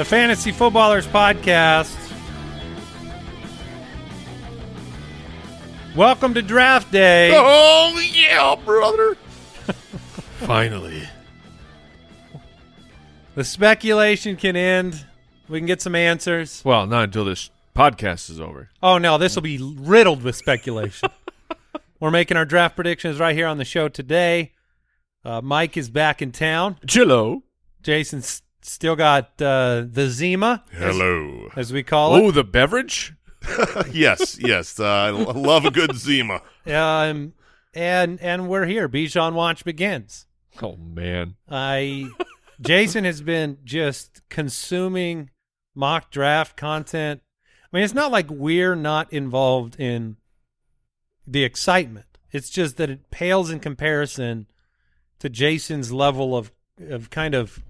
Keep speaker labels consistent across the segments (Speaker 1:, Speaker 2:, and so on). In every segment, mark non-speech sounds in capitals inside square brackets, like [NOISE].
Speaker 1: The Fantasy Footballers Podcast. Welcome to Draft Day.
Speaker 2: Oh yeah, brother. [LAUGHS]
Speaker 3: Finally.
Speaker 1: The speculation can end. We can get some answers.
Speaker 3: Well, not until this podcast is over.
Speaker 1: Oh no, this will be riddled with speculation. [LAUGHS] We're making our draft predictions right here on the show today. Uh, Mike is back in town.
Speaker 3: Chillo.
Speaker 1: Jason's still got uh, the Zima,
Speaker 2: Hello.
Speaker 1: as we call it.
Speaker 3: Oh, the beverage? [LAUGHS]
Speaker 2: yes, yes. Uh, I l- love a good Zima.
Speaker 1: Um, and and we're here. Bijan Watch begins.
Speaker 3: Oh, man.
Speaker 1: I Jason has been just consuming mock draft content. I mean, it's not like we're not involved in the excitement. It's just that it pales in comparison to Jason's level of of kind of.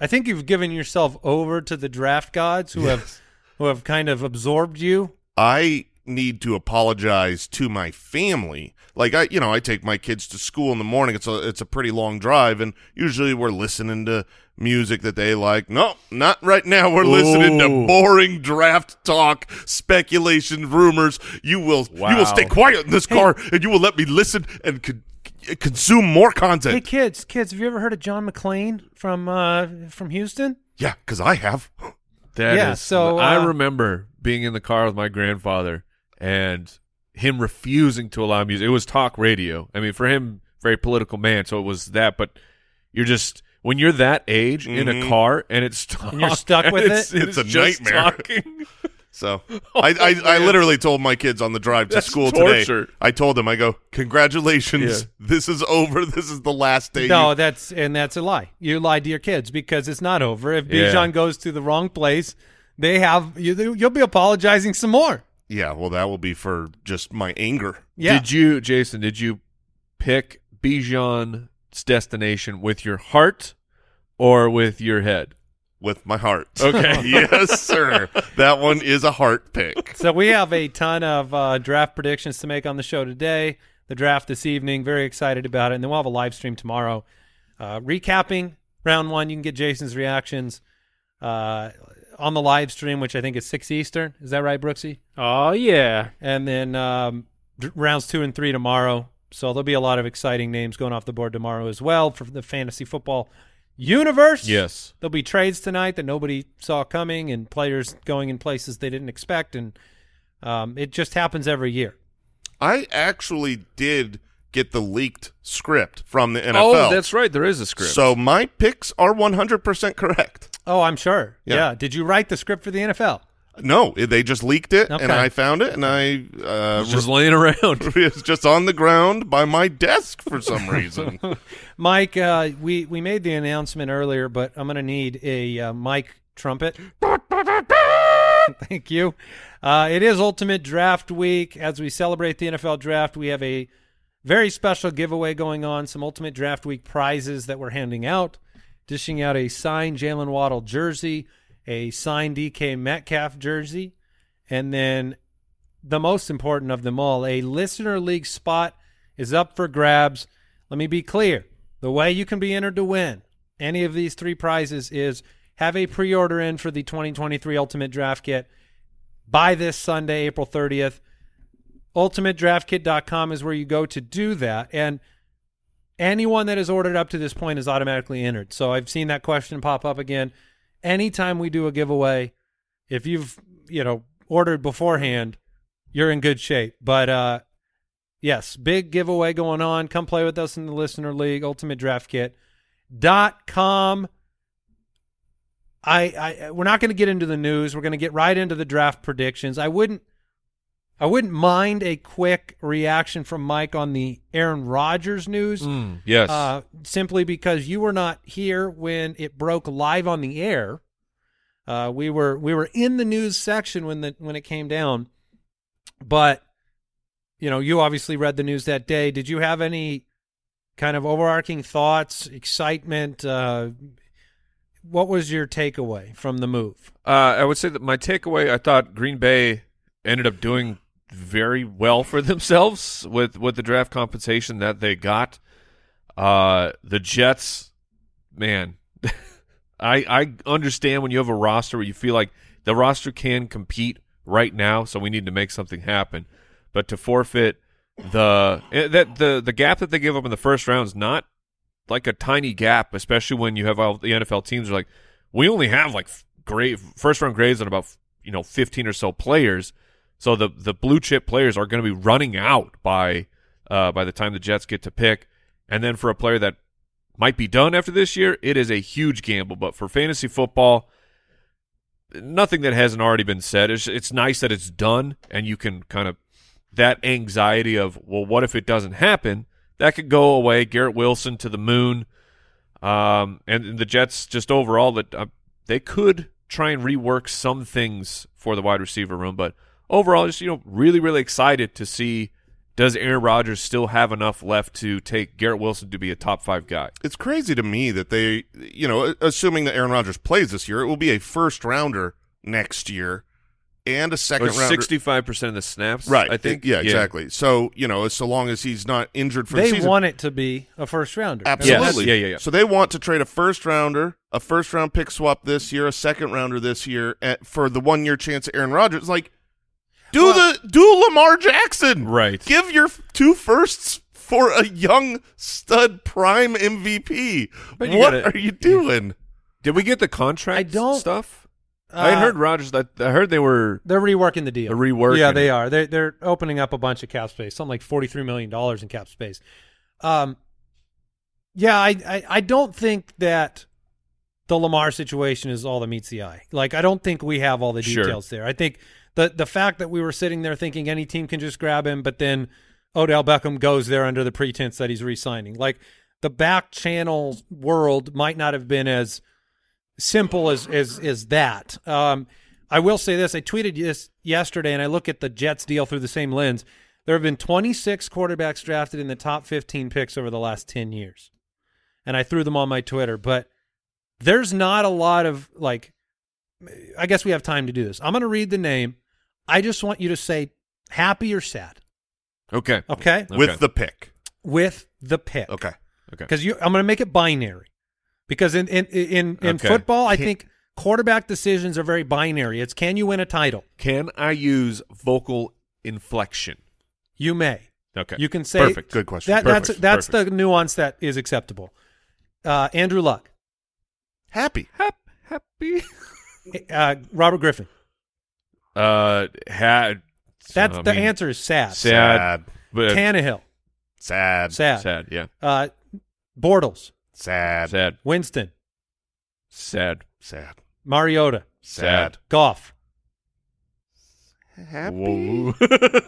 Speaker 1: I think you've given yourself over to the draft gods who have who have kind of absorbed you.
Speaker 2: I need to apologize to my family. Like I, you know, I take my kids to school in the morning. It's a it's a pretty long drive, and usually we're listening to music that they like. No, not right now. We're listening to boring draft talk, speculation, rumors. You will you will stay quiet in this car, and you will let me listen and con- consume more content.
Speaker 1: Hey kids, kids, have you ever heard of John McClain from uh, from Houston?
Speaker 2: yeah, because I have. [GASPS]
Speaker 3: That
Speaker 1: Yeah,
Speaker 3: is-
Speaker 1: so,
Speaker 3: I
Speaker 1: uh,
Speaker 3: remember being in the car with my grandfather and him refusing to allow music. It was talk radio. I mean, for him, very political man, so it was that. But you're just when you're that age in a
Speaker 2: Mhm.
Speaker 3: car and it's talk,
Speaker 1: And you're stuck with
Speaker 3: it's,
Speaker 1: it?
Speaker 2: It's a
Speaker 3: just
Speaker 2: nightmare. [LAUGHS]
Speaker 3: talking.
Speaker 2: So [LAUGHS] oh, I, I,
Speaker 3: I
Speaker 2: literally told my kids on the drive to
Speaker 3: That's
Speaker 2: school
Speaker 3: torture.
Speaker 2: today. I told them, I go, congratulations,
Speaker 3: Yeah.
Speaker 2: this is over. [LAUGHS] This is the last day.
Speaker 1: No,
Speaker 2: you-"
Speaker 1: that's and that's a lie. You lied to your kids because it's not over. If
Speaker 3: Yeah.
Speaker 1: Bijan goes to the wrong place, they have you. You'll be apologizing some more.
Speaker 2: yeah, well, that will be for just my anger.
Speaker 1: Yeah,
Speaker 3: Did you, Jason? Did you pick Bijan's destination with your heart or with your head?
Speaker 2: With my heart.
Speaker 3: Okay. [LAUGHS]
Speaker 2: yes, sir. That one is a heart pick.
Speaker 1: so we have a ton of uh, draft predictions to make on the show today. The draft this evening. Very excited about it, and then we'll have a live stream tomorrow, uh, recapping round one. You can get Jason's reactions uh, on the live stream, which I think is six Eastern. Is that right, Brooksy?
Speaker 4: Oh yeah.
Speaker 1: and then um, d- rounds two and three tomorrow. So there'll be a lot of exciting names going off the board tomorrow as well for the fantasy football universe.
Speaker 3: Yes.
Speaker 1: there'll be trades tonight that nobody saw coming, and players going in places they didn't expect, and um, it just happens every year.
Speaker 2: I actually did get the leaked script from the NFL.
Speaker 3: Oh, that's right. There is a script.
Speaker 2: So my picks are 100% correct.
Speaker 1: Oh, I'm sure.
Speaker 2: Yeah.
Speaker 1: Yeah. Did you write the script for the NFL?
Speaker 2: No, they just leaked it,
Speaker 1: Okay.
Speaker 2: and I found it, and I uh,
Speaker 3: It's just laying around. [LAUGHS]
Speaker 2: it's just on the ground by my desk for some reason. [LAUGHS]
Speaker 1: Mike, uh, we we made the announcement earlier, but I'm going to need a uh, mic trumpet. [LAUGHS] Thank you. Uh, it is Ultimate Draft Week. As we celebrate the NFL Draft, we have a very special giveaway going on. Some Ultimate Draft Week prizes that we're handing out. Dishing out a signed Jaylen Waddle jersey, a signed DK Metcalf jersey, and then the most important of them all, a listener league spot is up for grabs. Let me be clear. The way you can be entered to win any of these three prizes is have a pre-order in for the 2023 Ultimate Draft Kit by this Sunday, April 30th. UltimateDraftKit.com is where you go to do that. And anyone that has ordered up to this point is automatically entered. So I've seen that question pop up again. Anytime we do a giveaway, if you've, you know, ordered beforehand, you're in good shape. But uh yes, big giveaway going on. Come play with us in the listener league, ultimate draft kit dot com. I, I we're not going to get into the news. We're going to get right into the draft predictions. I wouldn't I wouldn't mind a quick reaction from Mike on the Aaron Rodgers news.
Speaker 3: Mm, yes.
Speaker 1: Uh, simply because you were not here when it broke live on the air. Uh, we were we were in the news section when the when it came down, but you know, you obviously read the news that day. Did you have any kind of overarching thoughts, excitement? Uh, what was your takeaway from the move?
Speaker 3: Uh, I would say that my takeaway, I thought Green Bay ended up doing very well for [LAUGHS] themselves with with the draft compensation that they got. Uh, the Jets, man, [LAUGHS] I I understand when you have a roster where you feel like the roster can compete right now, so we need to make something happen. But to forfeit the eh, that the the gap that they give up in the first round is not like a tiny gap, especially when you have all the NFL teams are like, we only have like great first round grades on about you know fifteen or so players, so the the blue chip players are going to be running out by uh, by the time the Jets get to pick, and then for a player that might be done after this year, it is a huge gamble. But for fantasy football, nothing that hasn't already been said. It's it's nice that it's done, and you can kind of that anxiety of well, what if it doesn't happen? That could go away. Garrett Wilson to the moon, um, and the Jets just overall that uh, they could try and rework some things for the wide receiver room, but overall, just you know, really really excited to see. Does Aaron Rodgers still have enough left to take Garrett Wilson to be a top five guy?
Speaker 2: It's crazy to me that they, you know, assuming that Aaron Rodgers plays this year, it will be a first rounder next year and a second rounder.
Speaker 3: Sixty-five percent of the snaps,
Speaker 2: Right.
Speaker 3: I think.
Speaker 2: Yeah, exactly. So, you know, so long as he's not injured for
Speaker 1: they
Speaker 2: the season.
Speaker 1: want it to be a first rounder.
Speaker 2: Absolutely.
Speaker 3: Yes. Yeah, yeah, yeah.
Speaker 2: So they want to trade a first rounder, a first round pick swap this year, a second rounder this year at, for the one year chance of Aaron Rodgers. Like, do
Speaker 1: Well-
Speaker 2: the do Lamar Jackson.
Speaker 3: Right.
Speaker 2: Give your two firsts for a young stud prime MVP.
Speaker 3: But
Speaker 2: what
Speaker 3: gotta-
Speaker 2: are you doing?
Speaker 3: Did we get the contract
Speaker 1: I don't-
Speaker 3: stuff? I
Speaker 1: Uh,
Speaker 3: heard Rodgers. That I heard they were.
Speaker 1: They're reworking the deal.
Speaker 3: They're reworking
Speaker 1: Yeah, they
Speaker 3: it.
Speaker 1: are. They're they're opening up a bunch of cap space, something like forty three million dollars in cap space. Um, yeah, I, I I don't think that the Lamar situation is all that meets the eye. Like, I don't think we have all the
Speaker 3: Sure.
Speaker 1: details there. I think the the fact that we were sitting there thinking any team can just grab him, but then Odell Beckham goes there under the pretense that he's re-signing. Like the back channel world might not have been as simple as as as that. Um, I will say this: I tweeted this yesterday, and I look at the Jets deal through the same lens. There have been 26 quarterbacks drafted in the top 15 picks over the last 10 years, and I threw them on my Twitter. But there's not a lot of like. I guess we have time to do this. I'm going to read the name. I just want you to say happy or sad.
Speaker 3: Okay.
Speaker 1: Okay,
Speaker 3: Okay.
Speaker 2: With the pick.
Speaker 1: with the pick.
Speaker 2: Okay.
Speaker 3: Okay.
Speaker 1: because you I'm going to make it binary because in in in, in
Speaker 3: Okay.
Speaker 1: football I
Speaker 3: Can-
Speaker 1: think quarterback decisions are very binary. It's can you win a title?
Speaker 3: Can I use vocal inflection?
Speaker 1: You may.
Speaker 3: Okay.
Speaker 1: You can say
Speaker 3: Perfect.
Speaker 2: Good question.
Speaker 1: That, that's
Speaker 3: Perfect.
Speaker 1: that's
Speaker 3: Perfect.
Speaker 1: the nuance that is acceptable. Uh, Andrew Luck,
Speaker 2: Happy.
Speaker 3: Hap- happy. [LAUGHS]
Speaker 1: uh, Robert Griffin.
Speaker 3: Uh, had.
Speaker 1: That's
Speaker 3: I
Speaker 1: the
Speaker 3: mean,
Speaker 1: answer is sad.
Speaker 3: Sad.
Speaker 2: Sad.
Speaker 3: But
Speaker 1: Tannehill,
Speaker 2: Sad.
Speaker 1: sad.
Speaker 3: sad. Yeah.
Speaker 1: Uh, Bortles,
Speaker 2: Sad.
Speaker 3: Sad.
Speaker 1: Winston,
Speaker 3: Sad.
Speaker 2: Sad.
Speaker 1: Mariota,
Speaker 2: Sad.
Speaker 1: Goff,
Speaker 2: Happy.
Speaker 3: Whoa. [LAUGHS]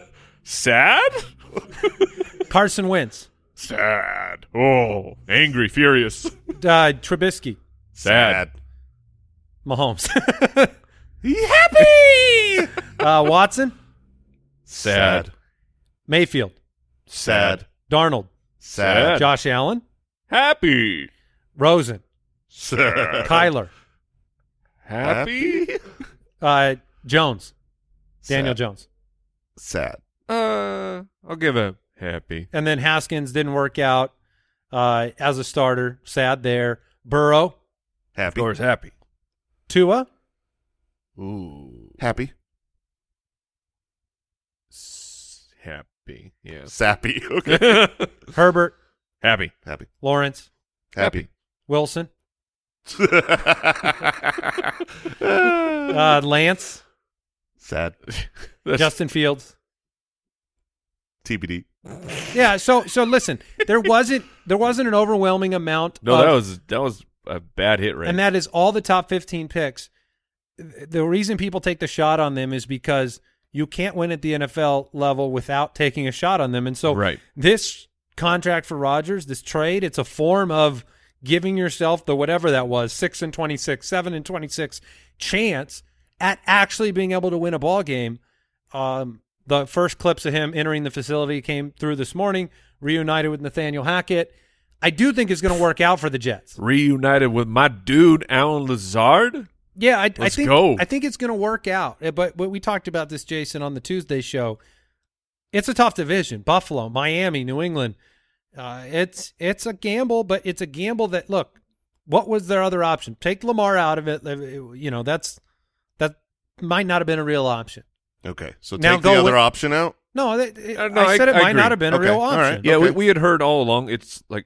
Speaker 3: sad.
Speaker 1: Carson Wentz,
Speaker 3: Sad. Oh, angry, furious.
Speaker 1: uh, Trubisky,
Speaker 3: Sad.
Speaker 1: Mahomes, [LAUGHS]
Speaker 2: Happy. [LAUGHS]
Speaker 1: uh, Watson,
Speaker 3: Sad.
Speaker 1: Mayfield,
Speaker 2: Sad.
Speaker 1: Darnold,
Speaker 2: Sad.
Speaker 1: Josh Allen,
Speaker 3: Happy.
Speaker 1: Rosen,
Speaker 2: Sad.
Speaker 1: Kyler,
Speaker 3: Happy.
Speaker 1: uh, Jones, Daniel
Speaker 2: Sad.
Speaker 1: Jones.
Speaker 2: Sad.
Speaker 3: Uh, I'll give a happy.
Speaker 1: And then Haskins didn't work out uh, as a starter. Sad there. Burrow,
Speaker 3: Of
Speaker 2: Happy.
Speaker 3: course, happy.
Speaker 1: Tua,
Speaker 3: Ooh.
Speaker 2: Happy.
Speaker 3: S- happy. Yeah.
Speaker 2: Sappy. [LAUGHS] Okay. [LAUGHS]
Speaker 1: Herbert,
Speaker 3: happy.
Speaker 2: Happy.
Speaker 1: Lawrence,
Speaker 2: Happy.
Speaker 1: Wilson,
Speaker 2: uh, [LAUGHS]
Speaker 1: uh, Lance,
Speaker 2: Sad.
Speaker 1: Justin Fields.
Speaker 2: TBD.
Speaker 1: Yeah. So so listen, there wasn't there wasn't an overwhelming amount.
Speaker 3: No,
Speaker 1: of,
Speaker 3: that was that was a bad hit rate.
Speaker 1: and that is all the top fifteen picks. The reason people take the shot on them is because you can't win at the NFL level without taking a shot on them, and so
Speaker 3: Right.
Speaker 1: this contract for Rodgers, this trade, it's a form of giving yourself the whatever that was, 6 and 26, 7 and 26 chance at actually being able to win a ball game. Um, the first clips of him entering the facility came through this morning, reunited with Nathaniel Hackett. I do think it's going to work out for the Jets.
Speaker 3: Reunited with my dude Allen Lazard.
Speaker 1: Yeah, I, I
Speaker 3: Let's
Speaker 1: think
Speaker 3: go.
Speaker 1: I think it's going to work out. Uh, But but we talked about this, Jason, on the Tuesday show. It's a tough division: Buffalo, Miami, New England. Uh, it's it's a gamble, but it's a gamble that look. What was their other option? Take Lamar out of it. uh, You know that's that might not have been a real option.
Speaker 2: Okay, so
Speaker 1: Now
Speaker 2: take
Speaker 1: go
Speaker 2: the other
Speaker 1: with-
Speaker 2: option out.
Speaker 1: No, it, it-
Speaker 3: Uh, no,
Speaker 1: I
Speaker 3: I-
Speaker 1: said it
Speaker 3: I
Speaker 1: might
Speaker 3: agree.
Speaker 1: not have been
Speaker 2: Okay,
Speaker 1: a real option.
Speaker 2: right.
Speaker 3: Yeah,
Speaker 2: Okay.
Speaker 3: we, we had heard all along. It's like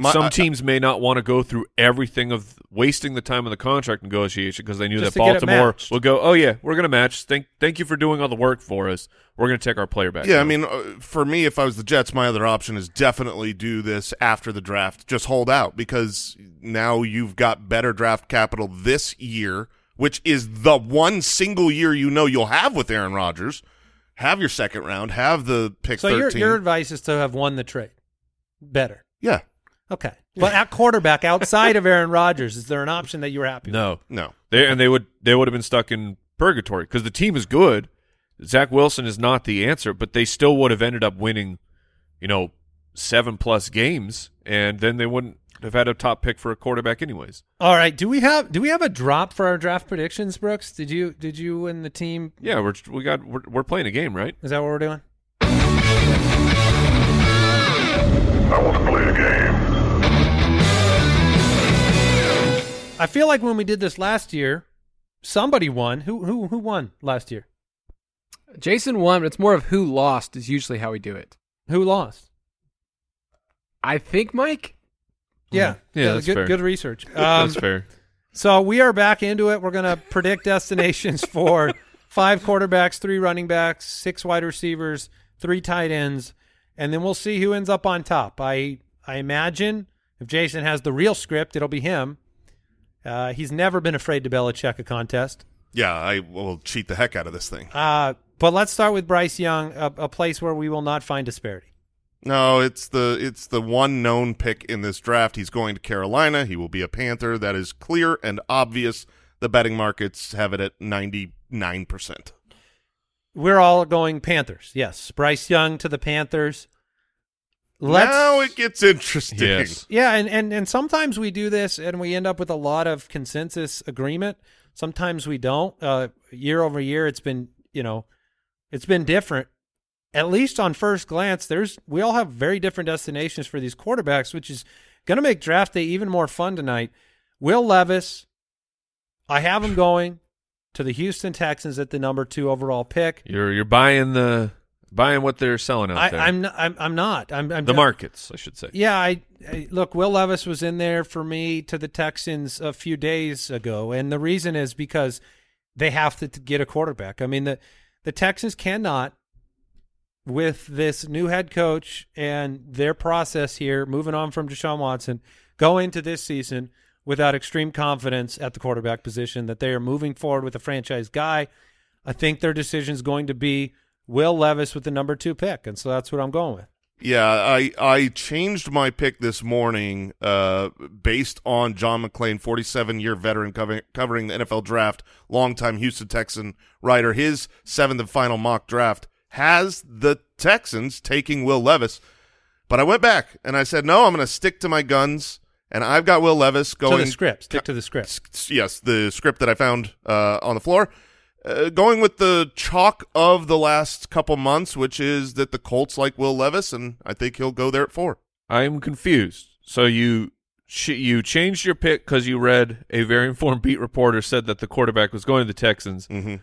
Speaker 2: My-
Speaker 3: some
Speaker 2: I-
Speaker 3: teams may not want to go through everything of wasting the time of the contract negotiation because they knew that
Speaker 1: to get it
Speaker 3: Baltimore
Speaker 1: matched.
Speaker 3: would go, "Oh yeah, we're going to match. Thank thank you for doing all the work for us. We're going to take our player back."
Speaker 2: Yeah,
Speaker 3: now."
Speaker 2: I mean, uh, for me, if I was the Jets, my other option is definitely do this after the draft. Just hold out because now you've got better draft capital this year, which is the one single year you know you'll have with Aaron Rodgers. Have your second round. Have the pick
Speaker 1: So your
Speaker 2: thirteen.
Speaker 1: your advice is to have won the trade better.
Speaker 2: yeah,
Speaker 1: Okay, but at quarterback outside of Aaron Rodgers, is there an option that you were happy? with?
Speaker 3: no,
Speaker 2: no.
Speaker 3: they and they would they would have been stuck in purgatory because the team is good. Zach Wilson is not the answer, but they still would have ended up winning, you know, seven plus games, and then they wouldn't have had a top pick for a quarterback anyways.
Speaker 1: All right. Do we have do we have a drop for our draft predictions, Brooks? Did you did you and the team?
Speaker 3: Yeah, we're we got we're, we're playing a game, right?
Speaker 1: Is that what we're doing?
Speaker 4: I want to play a game.
Speaker 1: I feel like when we did this last year, somebody won. Who who who won last year?
Speaker 5: Jason won, but it's more of who lost is usually how we do it.
Speaker 1: Who lost?
Speaker 5: I think Mike.
Speaker 1: Yeah,
Speaker 3: Yeah, that's
Speaker 1: good
Speaker 3: fair.
Speaker 1: good research. Um,
Speaker 3: That's fair.
Speaker 1: So we are back into it. We're going to predict [LAUGHS] destinations for five quarterbacks, three running backs, six wide receivers, three tight ends, and then we'll see who ends up on top. I I imagine if Jason has the real script, it'll be him. Uh, he's never been afraid to Belichick a contest.
Speaker 2: Yeah, I will cheat the heck out of this thing.
Speaker 1: Uh, but let's start with Bryce Young, a, a place where we will not find disparity.
Speaker 2: No, it's the it's the one known pick in this draft. He's going to Carolina. He will be a Panther. That is clear and obvious. The betting markets have it at ninety nine percent.
Speaker 1: We're all going Panthers. Yes, Bryce Young to the Panthers. Let's,
Speaker 2: Now it gets interesting.
Speaker 3: Yes.
Speaker 1: Yeah, and, and and sometimes we do this and we end up with a lot of consensus agreement. Sometimes we don't. Uh, year over year, it's been you know, it's been different. At least on first glance, there's we all have very different destinations for these quarterbacks, which is going to make draft day even more fun tonight. Will Levis, I have him going to the Houston Texans at the number two overall pick.
Speaker 3: You're you're buying the buying what they're selling out
Speaker 1: I,
Speaker 3: there.
Speaker 1: I'm not. I'm, I'm not. I'm, I'm
Speaker 3: the markets, I should say.
Speaker 1: Yeah, I, I look. Will Levis was in there for me to the Texans a few days ago, and the reason is because they have to, to get a quarterback. I mean the the Texans cannot, with this new head coach and their process here, moving on from Deshaun Watson, go into this season without extreme confidence at the quarterback position that they are moving forward with a franchise guy. I think their decision is going to be Will Levis with the number two pick, and so that's what I'm going with.
Speaker 2: Yeah, I I changed my pick this morning uh, based on John McClain, 47 year veteran covering, covering the NFL draft, longtime Houston Texan writer. His seventh and final mock draft has the Texans taking Will Levis. But I went back and I said, no, I'm going to stick to my guns. And I've got Will Levis going.
Speaker 1: to the script. Stick to the script.
Speaker 2: Yes, the script that I found uh, on the floor. Uh, going with the chalk of the last couple months, which is that the Colts like Will Levis, and I think he'll go there at four.
Speaker 3: I'm confused. So you sh- you changed your pick because you read a very informed beat reporter said that the quarterback was going to the Texans.
Speaker 2: Mm-hmm.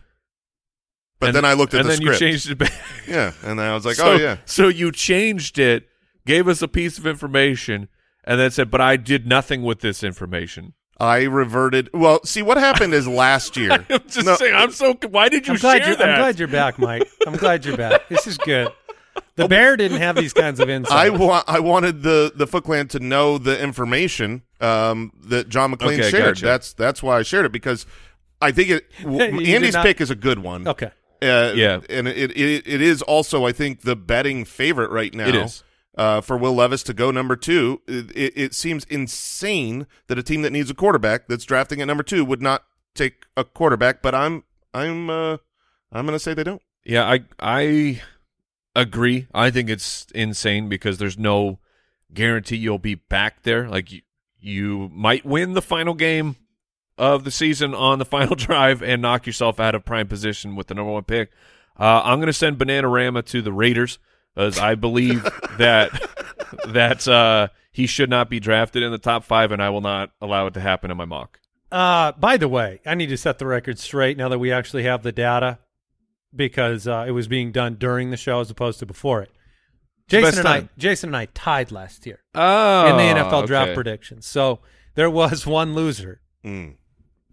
Speaker 2: But
Speaker 3: And-
Speaker 2: then I looked at
Speaker 3: and
Speaker 2: the
Speaker 3: then
Speaker 2: script.
Speaker 3: you changed it back. [LAUGHS]
Speaker 2: yeah, and then I was like,
Speaker 3: so,
Speaker 2: oh yeah,
Speaker 3: So you changed it, gave us a piece of information, and then said, "But I did nothing with this information."
Speaker 2: I reverted. Well, see what happened is last year. [LAUGHS]
Speaker 3: I'm just
Speaker 2: No,
Speaker 3: saying. I'm so. Why did you
Speaker 1: I'm glad
Speaker 3: share
Speaker 1: you're.
Speaker 3: that?
Speaker 1: I'm glad you're back, Mike. I'm glad you're back. This is good. The bear didn't have these kinds of insights.
Speaker 2: I wa- I wanted the the Foot Clan to know the information um, that John McClain
Speaker 3: Okay,
Speaker 2: shared.
Speaker 3: gotcha.
Speaker 2: That's that's why I shared it because I think it. [LAUGHS] w- Andy's
Speaker 1: not-
Speaker 2: pick is a good one.
Speaker 1: okay.
Speaker 2: Uh,
Speaker 3: Yeah.
Speaker 2: and it, it it is also I think the betting favorite right now.
Speaker 3: It is.
Speaker 2: Uh, for Will Levis to go number two. It, it, seems insane that a team that needs a quarterback that's drafting at number two would not take a quarterback. But I'm I'm uh, I'm going to say they don't.
Speaker 3: Yeah, I I agree. I think it's insane because there's no guarantee you'll be back there. Like you, you might win the final game of the season on the [LAUGHS] final drive and knock yourself out of prime position with the number one pick. Uh, I'm going to send Bananarama to the Raiders as I believe that [LAUGHS] that uh, he should not be drafted in the top five, and I will not allow it to happen in my mock.
Speaker 1: Uh, by the way, I need to set the record straight now that we actually have the data because uh, it was being done during the show as opposed to before it. Jason and I. Jason and I tied last year
Speaker 3: Oh,
Speaker 1: in the NFL draft
Speaker 3: okay.
Speaker 1: predictions. So there was one loser
Speaker 2: Mm.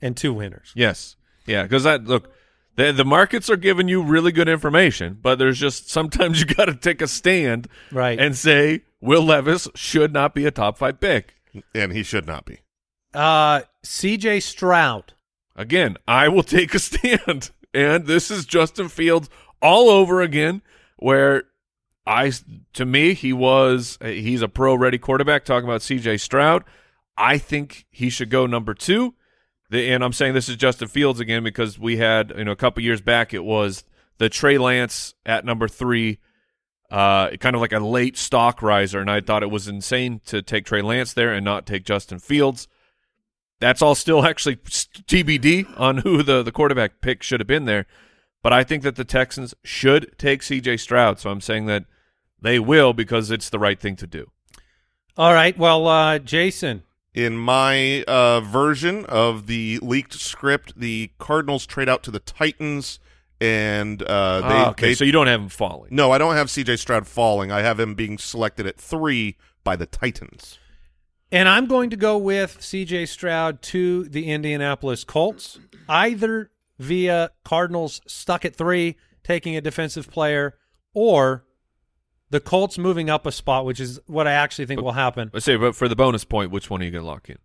Speaker 1: and two winners.
Speaker 3: Yes, yeah, because that look. The, the markets are giving you really good information, but there's just sometimes [LAUGHS] you got to take a stand
Speaker 1: Right.
Speaker 3: and say Will Levis should not be a top five pick.
Speaker 2: And he should not be.
Speaker 1: Uh, C.J. Stroud.
Speaker 3: Again, I will [LAUGHS] take a stand, and this is Justin Fields all over again. Where I, to me, he was he's a pro ready quarterback. Talking about C.J. Stroud, I think he should go number two. And I'm saying this is Justin Fields again because we had you know a couple years back it was the Trey Lance at number three, uh, kind of like a late stock riser, and I thought it was insane to take Trey Lance there and not take Justin Fields. That's all still actually TBD on who the the quarterback pick should have been there, but I think that the Texans should take C.J. Stroud. So I'm saying that they will because it's the right thing to do.
Speaker 1: All right. Well, uh, Jason.
Speaker 2: In my uh, version of the leaked script, the Cardinals trade out to the Titans, and uh, they,
Speaker 3: Ah, okay,
Speaker 2: they
Speaker 3: so you don't have him falling.
Speaker 2: no, I don't have C.J. Stroud falling. I have him being selected at three by the Titans.
Speaker 1: And I'm going to go with C.J. Stroud to the Indianapolis Colts, either via Cardinals stuck at three, taking a defensive player, or the Colts moving up a spot, which is what I actually think will happen.
Speaker 3: Let's say, but for the bonus point, which one are you going to lock in?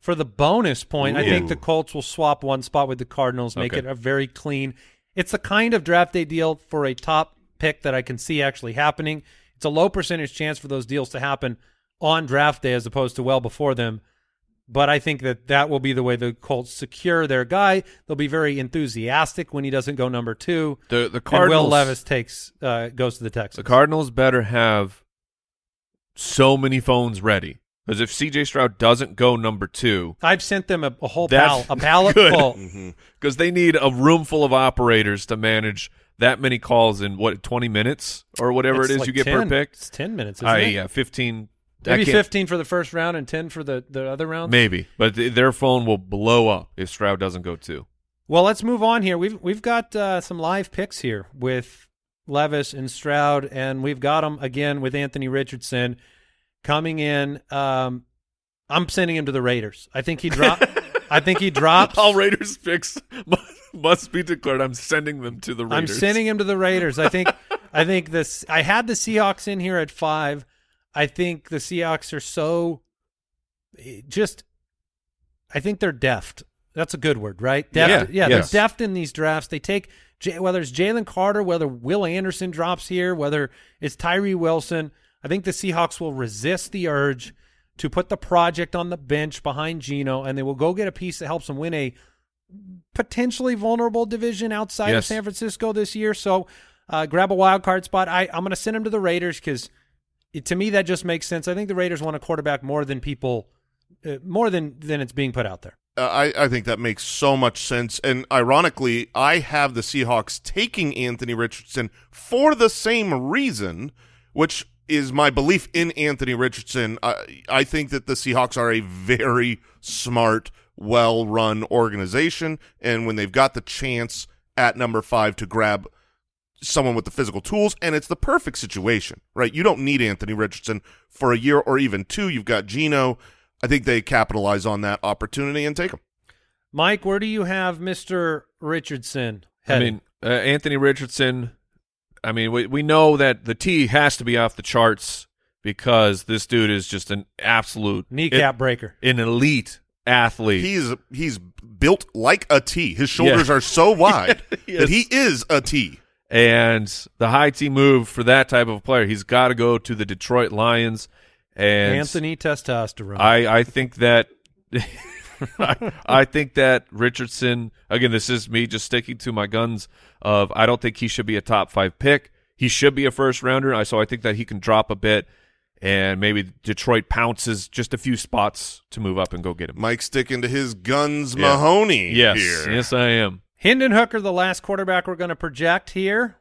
Speaker 1: For the bonus point, I think the Colts will swap one spot with the Cardinals, make
Speaker 3: Okay.
Speaker 1: it a very clean. It's the kind of draft day deal for a top pick that I can see actually happening. It's a low percentage chance for those deals to happen on draft day as opposed to well before them. But I think that that will be the way the Colts secure their guy. They'll be very enthusiastic when he doesn't go number two.
Speaker 3: The the
Speaker 1: And
Speaker 3: Cardinals.
Speaker 1: Will Levis takes uh, goes to the Texans.
Speaker 3: The Cardinals better have so many phones ready because if C.J. Stroud doesn't go number two,
Speaker 1: I've sent them a, a whole pal, a pallet [LAUGHS]
Speaker 3: good.
Speaker 1: full.
Speaker 3: because they need a room full of operators to manage that many calls in what twenty minutes or whatever
Speaker 1: It's
Speaker 3: it is
Speaker 1: like
Speaker 3: you get
Speaker 1: 10.
Speaker 3: per pick.
Speaker 1: It's ten minutes. Isn't
Speaker 3: Uh,
Speaker 1: it?
Speaker 3: yeah, fifteen.
Speaker 1: Maybe 15 for the first round and 10 for the, the other rounds.
Speaker 3: Maybe, but th- their phone will blow up if Stroud doesn't go two.
Speaker 1: Well, let's move on here. We've we've got uh, some live picks here with Levis and Stroud, and we've got them again with Anthony Richardson coming in. Um, I'm sending him to the Raiders. I think he drop. [LAUGHS] I think he drops.
Speaker 3: All Raiders picks [LAUGHS] must be declared. I'm sending them to the
Speaker 1: I'm sending him to the Raiders. I think I think this I had the Seahawks in here at 5. I think the Seahawks are so just I think they're deft. That's a good word, right? Deft.
Speaker 3: Yeah,
Speaker 1: Yeah,
Speaker 3: yes.
Speaker 1: they're deft in these drafts. They take whether it's Jalen Carter, whether Will Anderson drops here, whether it's Tyree Wilson. I think the Seahawks will resist the urge to put the project on the bench behind Geno, and they will go get a piece that helps them win a potentially vulnerable division outside of San Francisco this year. So uh, grab a wild card spot. I, I'm going to send him to the Raiders because to me that just makes sense. I think the Raiders want a quarterback more than people, uh, more than than it's being put out there.
Speaker 2: Uh, I, I think that makes so much sense. And ironically, I have the Seahawks taking Anthony Richardson for the same reason, which is my belief in Anthony Richardson. I, I think that the Seahawks are a very smart, well run organization. And when they've got the chance at number five to grab someone with the physical tools, and it's the perfect situation, right? You don't need Anthony Richardson for a year or even two. You've got Geno. I think they capitalize on that opportunity and take him.
Speaker 1: Mike, where do you have Mister Richardson?
Speaker 3: I mean, uh, Anthony Richardson. I mean, we we know that the T has to be off the charts because this dude is just an absolute
Speaker 1: kneecap breaker.
Speaker 3: an elite athlete.
Speaker 2: He's he's built like a T. His shoulders
Speaker 3: Yeah.
Speaker 2: are so [LAUGHS] wide
Speaker 3: Yes.
Speaker 2: that he is a T.
Speaker 3: And the high T move for that type of player, he's got to go to the Detroit Lions. And
Speaker 1: Anthony testosterone.
Speaker 3: I, I think that [LAUGHS] I, I think that Richardson again this is me just sticking to my guns of I don't think he should be a top five pick. He should be a first rounder. I so I think that he can drop a bit and maybe Detroit pounces just a few spots to move up and go get him.
Speaker 2: Mike sticking to his guns,
Speaker 3: Yeah.
Speaker 2: Mahoney.
Speaker 3: Yes,
Speaker 2: here.
Speaker 3: yes I am.
Speaker 1: Hendon Hooker, the last quarterback we're going to project here.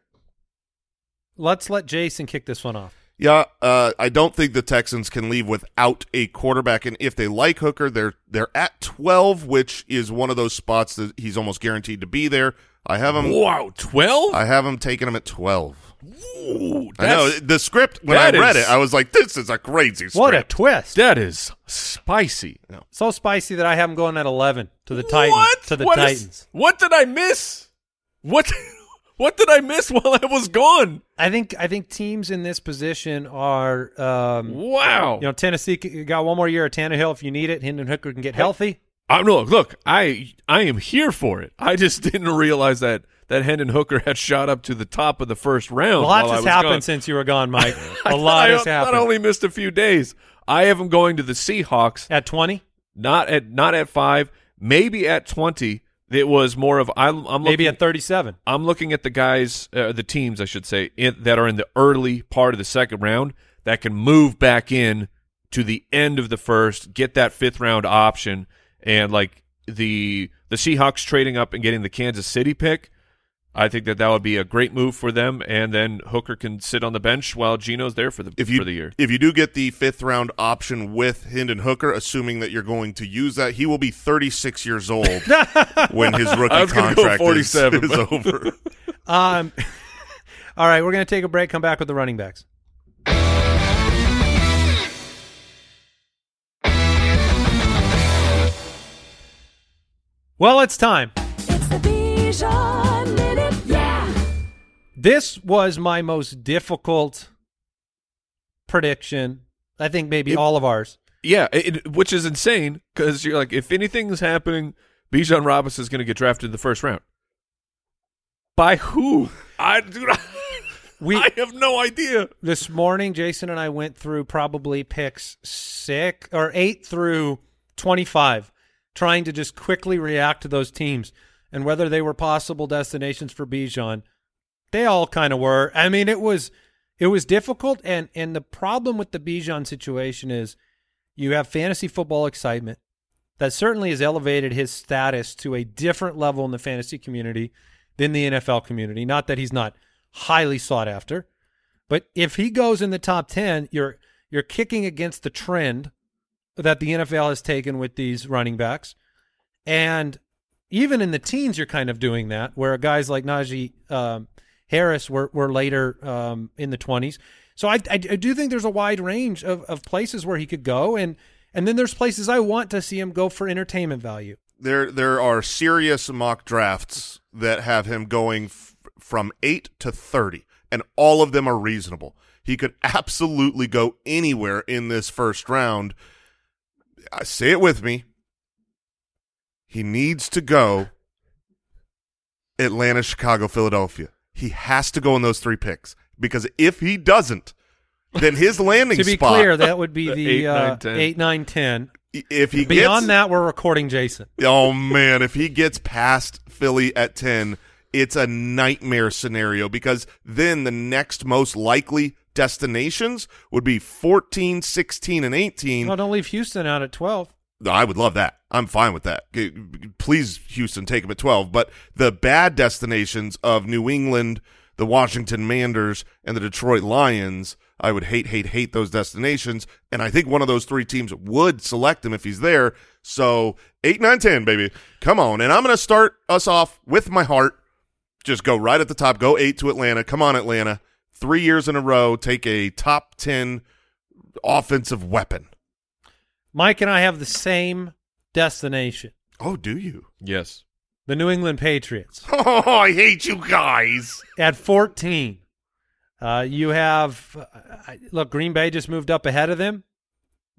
Speaker 1: Let's let Jason kick this one off.
Speaker 2: Yeah, uh, I don't think the Texans can leave without a quarterback, and if they like Hooker, they're they're at twelve, which is one of those spots that he's almost guaranteed to be there. I have him.
Speaker 3: Wow, twelve.
Speaker 2: I have him taking him at twelve.
Speaker 3: Ooh,
Speaker 2: I know the script when I
Speaker 3: that
Speaker 2: read
Speaker 3: is-
Speaker 2: it, I was like, "This is a crazy script."
Speaker 1: What a twist!
Speaker 3: that is spicy.
Speaker 1: So spicy that I have him going at eleven to the Titans.
Speaker 3: What?
Speaker 1: To the
Speaker 3: What is-
Speaker 1: Titans.
Speaker 3: what did I miss? What? [LAUGHS] What did I miss while I was gone?
Speaker 1: I think I think teams in this position are, um,
Speaker 3: Wow.
Speaker 1: you know, Tennessee c- got one more year of Tannehill if you need it. Hendon Hooker can get healthy.
Speaker 3: I no, look, look, I I am here for it. I just [LAUGHS] didn't realize that that Hendon Hooker had shot up to the top of the first round.
Speaker 1: Lots has happened
Speaker 3: gone.
Speaker 1: since you were gone, Mike. [LAUGHS] A lot
Speaker 3: I
Speaker 1: has happened.
Speaker 3: Not only missed a few days. I have him going to the Seahawks.
Speaker 1: at twenty,
Speaker 3: Not at not at five, maybe at twenty. It was more of I'm, I'm
Speaker 1: maybe
Speaker 3: looking,
Speaker 1: at thirty-seven.
Speaker 3: I'm looking at the guys, uh, the teams, I should say, in, that are in the early part of the second round that can move back in to the end of the first, get that fifth round option, and like the the Seahawks trading up and getting the Kansas City pick. I think that that would be a great move for them, and then Hooker can sit on the bench while Geno's there for the
Speaker 2: if you
Speaker 3: for the year.
Speaker 2: if you do get the fifth round option with Hendon Hooker, assuming that you're going to use that, he will be 36 years old [LAUGHS] when his rookie
Speaker 3: I was gonna go
Speaker 2: contract is,
Speaker 3: 47,
Speaker 2: is
Speaker 3: but-
Speaker 2: over. [LAUGHS]
Speaker 1: Um, [LAUGHS] all right, we're going to take a break. Come back with the running backs. Well, it's time.
Speaker 6: It's
Speaker 1: This was my most difficult prediction. I think maybe
Speaker 3: It-
Speaker 1: all of ours.
Speaker 3: Yeah, it, which is insane because you're like, if anything's happening, Bijan Robinson is going to get drafted in the first round. By who? I I, [LAUGHS]
Speaker 1: We-
Speaker 3: I have no idea.
Speaker 1: This morning, Jason and I went through probably picks six or eight through 25, trying to just quickly react to those teams and whether they were possible destinations for Bijan. They all kind of were. I mean, it was it was difficult, and and the problem with the Bijan situation is you have fantasy football excitement that certainly has elevated his status to a different level in the fantasy community than the NFL community. Not that he's not highly sought after, but if he goes in the top 10, you're you're kicking against the trend that the NFL has taken with these running backs. And even in the teens, you're kind of doing that, where guys like Najee um, Harris were, were later um, in the 20s. So I, I, I do think there's a wide range of, of places where he could go. And, and then there's places I want to see him go for entertainment value.
Speaker 2: there there are serious mock drafts that have him going f- from 8 to 30 and all of them are reasonable. He could absolutely go anywhere in this first round. I say it with me. He needs to go Atlanta, Chicago, Philadelphia. He has to go in those three picks because if he doesn't, then his [LAUGHS] landing
Speaker 1: to be
Speaker 2: spot.
Speaker 1: clear, that would be
Speaker 3: The [LAUGHS]
Speaker 1: the
Speaker 3: eight,
Speaker 1: uh,
Speaker 3: nine, 10.
Speaker 1: 8, 9, 10.
Speaker 2: if he
Speaker 1: Beyond
Speaker 2: gets,
Speaker 1: that, we're recording Jason.
Speaker 2: Oh man, if he gets past Philly at 10, it's a nightmare scenario because then the next most likely destinations would be 14, 16 and 18.
Speaker 1: No, don't leave Houston out at 12.
Speaker 2: I would love that. I'm fine with that. Please Houston take him at 12, but the bad destinations of New England, the Washington Manders and the Detroit Lions, I would hate hate hate those destinations and I think one of those three teams would select him if he's there. So, 8 9 10 baby. Come on. And I'm going to start us off with my heart. Just go right at the top. Go 8 to Atlanta. Come on Atlanta. 3 years in a row take a top 10 offensive weapon.
Speaker 1: Mike and I have the same destination
Speaker 2: Oh, do you?
Speaker 3: Yes.
Speaker 1: the New England Patriots. [LAUGHS]
Speaker 2: Oh, I hate you guys.
Speaker 1: At 14, uh, you have, uh, look, Green Bay just moved up ahead of them.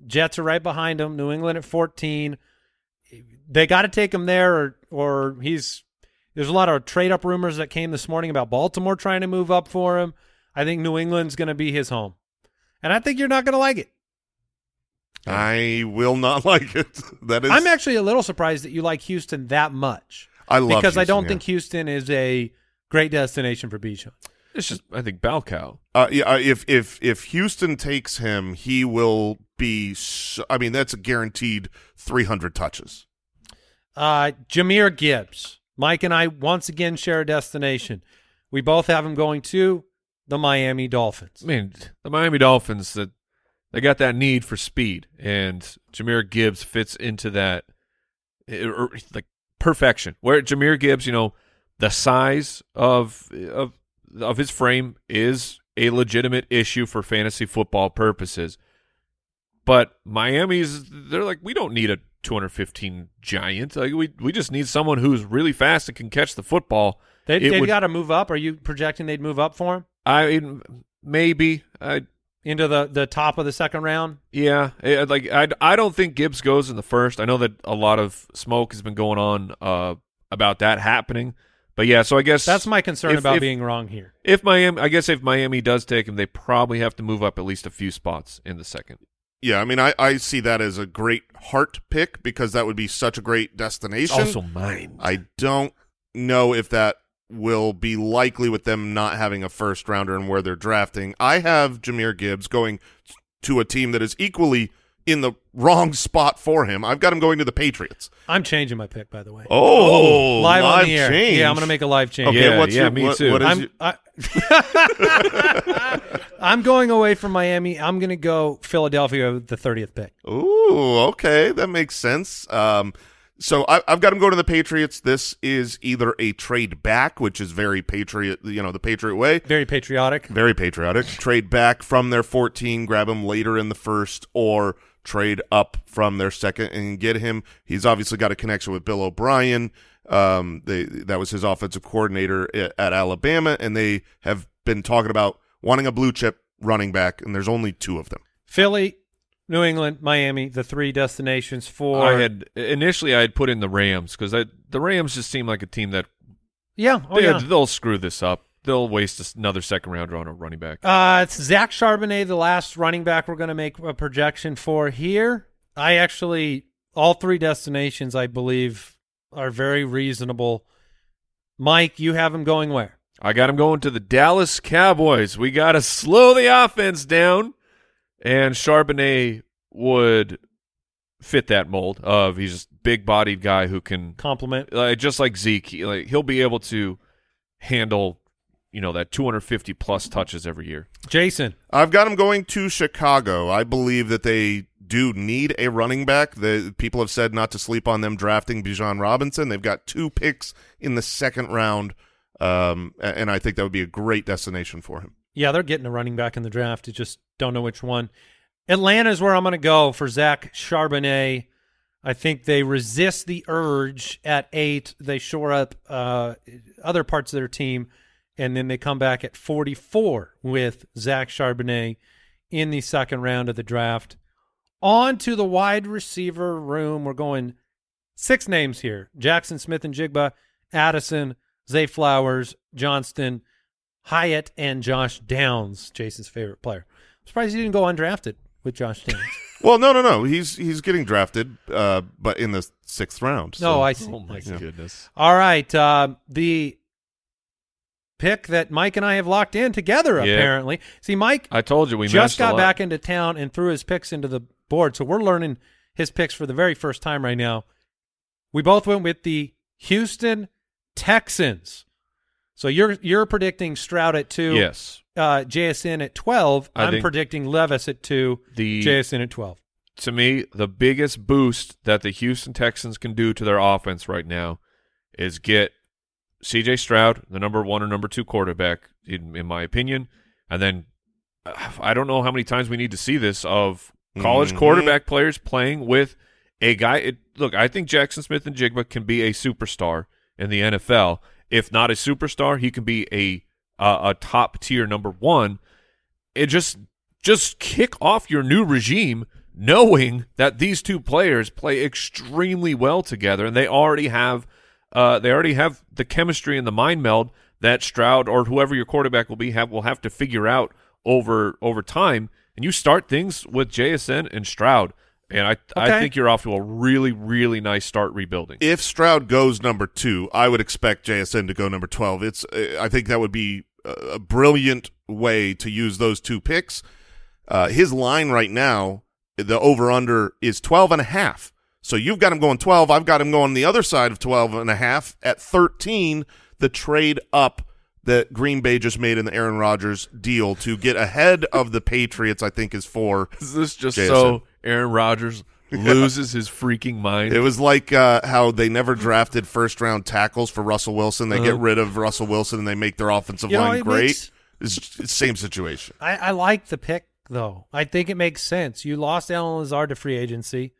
Speaker 1: Jets are right behind them. New England at 14. They got to take him there or, or he's There's a lot of trade up rumors that came this morning about Baltimore trying to move up for him. I think New England's going to be his home. And I think you're not going to like it.
Speaker 2: I will not [LAUGHS] like it. That is,
Speaker 1: I'm actually a little surprised that you like Houston that much
Speaker 2: I love
Speaker 1: because I don't
Speaker 2: yeah.
Speaker 1: think Houston is a great destination for Bijan.
Speaker 3: It's just I think bell cow.
Speaker 2: Uh, yeah, uh, if if if Houston takes him, he will be. So, I mean, that's a guaranteed 300 touches.
Speaker 1: Uh, Jahmyr Gibbs. Mike and I once again share a destination. We both have him going to the Miami Dolphins.
Speaker 3: I mean, the Miami Dolphins that they got that need for speed, and Jahmyr Gibbs fits into that eh, like perfection. Where Jahmyr Gibbs, you know, the size of of of his frame is a legitimate issue for fantasy football purposes. But Miami's they're like we don't need a 215 giant. Like we we just need someone who's really fast and can catch the football.
Speaker 1: They,
Speaker 3: would-
Speaker 1: got to move up. Are you projecting they'd move up for him
Speaker 3: I mean, maybe I
Speaker 1: into the, the top of the second round?
Speaker 3: Yeah, eh, like I, I don't think Gibbs goes in the first. I know that a lot of smoke has been going on uh, about that happening, but yeah. So I guess
Speaker 1: That's my concern
Speaker 3: if-
Speaker 1: about
Speaker 3: if-
Speaker 1: being wrong here.
Speaker 3: if Miami. I guess if Miami does take him, they probably have to move up at least a few spots in the second.
Speaker 2: Yeah, I mean, I, I see that as a great heart pick because that would be such a great destination.
Speaker 3: mine.
Speaker 2: I don't know if that will be likely with them not having a first rounder and where they're drafting. I have Jahmyr Gibbs going to a team that is equally in the wrong spot for him. I've got him going to the Patriots.
Speaker 1: I'm changing my pick, by the way.
Speaker 2: Oh,
Speaker 1: live, on
Speaker 2: live
Speaker 1: the air.
Speaker 2: change.
Speaker 1: Yeah, I'm going to make a live change.
Speaker 2: Okay,
Speaker 3: Yeah,
Speaker 2: what's
Speaker 3: yeah,
Speaker 2: your,
Speaker 3: me
Speaker 2: what-
Speaker 3: too.
Speaker 2: what is
Speaker 1: I'm
Speaker 2: your-
Speaker 1: I, [LAUGHS] I'm going away from Miami. I'm going to go Philadelphia with the 30th pick.
Speaker 2: Ooh, okay, that makes sense. Um, so I, I've got him going to the Patriots. This is either a trade back, which is very patriot, you know, the Patriot way,
Speaker 1: Very patriotic.
Speaker 2: very patriotic. trade back from their 14, grab him later in the first, or trade up from their second and get him. He's obviously got a connection with Bill O'Brien. Um, they that was his offensive coordinator at, at Alabama, and they have been talking about wanting a blue chip running back, and there's only two of them.
Speaker 1: Philly, New England, Miami, the three destinations for.
Speaker 3: I had initially I had put in the Rams because the Rams just seem like a team that
Speaker 1: yeah, oh
Speaker 3: they,
Speaker 1: yeah.
Speaker 3: they'll screw this up. They'll waste another second rounder on a running back.
Speaker 1: Uh, it's Zach Charbonnet, the last running back we're going to make a projection for here. I actually, all three destinations, I believe, are very reasonable. Mike, you have him going where?
Speaker 3: I got him going to the Dallas Cowboys. We got to slow the offense down, and Charbonnet would fit that mold of he's just big-bodied guy who can,
Speaker 1: Compliment.
Speaker 3: like, just like Zeke, he- like he'll be able to handle, you know, that 250 plus touches every year.
Speaker 1: Jason,
Speaker 2: I've got him going to Chicago. I believe that they do need a running back. The people have said not to sleep on them drafting Bijan Robinson. They've got two picks in the second round, um, and I think that would be a great destination for him.
Speaker 1: yeah, they're getting a running back in the draft. It just don't know which one. Atlanta is where I'm going to go for Zach Charbonnet. I think they resist the urge at eight. They shore up uh, other parts of their team, and then they come back at 44 with Zach Charbonnet in the second round of the draft. On to the wide receiver room. We're going six names here Jaxon Smith-Njigba, Addison, Zay Flowers, Johnston, Hyatt, and Josh Downs, Jason's favorite player. I'm surprised he didn't go undrafted with Josh Downs. [LAUGHS]
Speaker 2: Well, no, no, no. He's he's getting drafted, uh, but in the sixth round. So.
Speaker 1: no, I see.
Speaker 3: Oh my
Speaker 1: I see.
Speaker 3: goodness!
Speaker 1: All right. Uh, the pick that Mike and I have locked in together,
Speaker 3: Yeah.
Speaker 1: apparently. See, Mike
Speaker 3: I told you we
Speaker 1: just got back into town and threw his picks into the board. So we're learning his picks for the very first time right now. We both went with the Houston Texans. So you're you're predicting Stroud at two,
Speaker 3: Yes,
Speaker 1: uh, JSN at twelve.
Speaker 3: I
Speaker 1: I'm predicting Levis at two,
Speaker 3: the
Speaker 1: JSN at twelve.
Speaker 3: to me, the biggest boost that the Houston Texans can do to their offense right now is get C.J. Stroud, the number one or number two quarterback, in, in my opinion, and then uh, I don't know how many times we need to see this of college
Speaker 2: Mhm.
Speaker 3: quarterback players playing with a guy. It, look, I think Jaxon Smith-Njigba can be a superstar in the NFL. If not a superstar, he can be a uh, a top tier number one. It just just kick off your new regime knowing that these two players play extremely well together and they already have uh, they already have the chemistry and the mind meld that Stroud or whoever your quarterback will be have will have to figure out over over time. And you start things with JSN and Stroud, and I I think you're off to a really really nice start rebuilding.
Speaker 2: If Stroud goes number two, I would expect JSN to go number twelve. It's uh, I think that would be a, brilliant way to use those two picks. Uh, his line right now, the over under is 12 and a half. So you've got him going 12. I've got him going the other side of 12 and a half at 13. The trade up that Green Bay just made in the Aaron Rodgers deal to get ahead of the Patriots, I think is four.
Speaker 3: Is this just
Speaker 2: JSN.
Speaker 3: so Aaron Rodgers loses his freaking mind?
Speaker 2: It was like uh, how they never drafted first round tackles for Russell Wilson. They get rid of Russell Wilson and they make their offensive
Speaker 1: You know,
Speaker 2: line
Speaker 1: it
Speaker 2: great.
Speaker 1: makes-
Speaker 2: It's, it's same situation.
Speaker 1: I, I like the pick though. I think it makes sense. You lost Allen Lazard to free agency.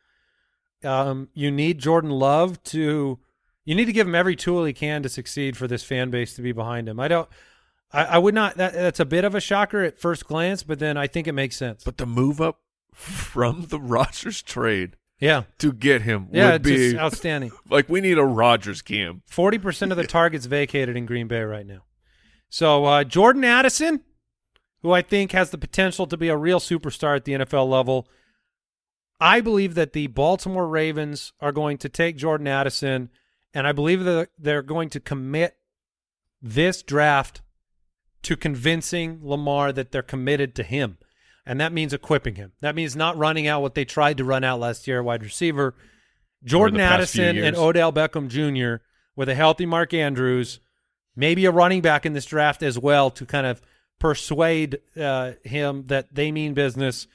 Speaker 1: Um, you need Jordan Love to. You need to give him every tool he can to succeed for this fan base to be behind him. I don't. I, I would not. That, that's a bit of a shocker at first glance, but then I think it makes sense.
Speaker 3: but the move up from the Rodgers trade
Speaker 1: yeah,
Speaker 3: to get him
Speaker 1: yeah,
Speaker 3: would be
Speaker 1: just outstanding. [LAUGHS]
Speaker 3: like we need a Rodgers cam.
Speaker 1: Forty percent of the targets vacated in Green Bay right now. So uh, Jordan Addison, who I think has the potential to be a real superstar at the NFL level, I believe that the Baltimore Ravens are going to take Jordan Addison, and I believe that they're going to commit this draft to convincing Lamar that they're committed to him. And that means equipping him. That means not running out what they tried to run out last year, wide receiver. Jordan Addison and. Odell Beckham Jr. with a healthy Mark Andrews, maybe a running back in this draft as well to kind of persuade uh, him that they mean business.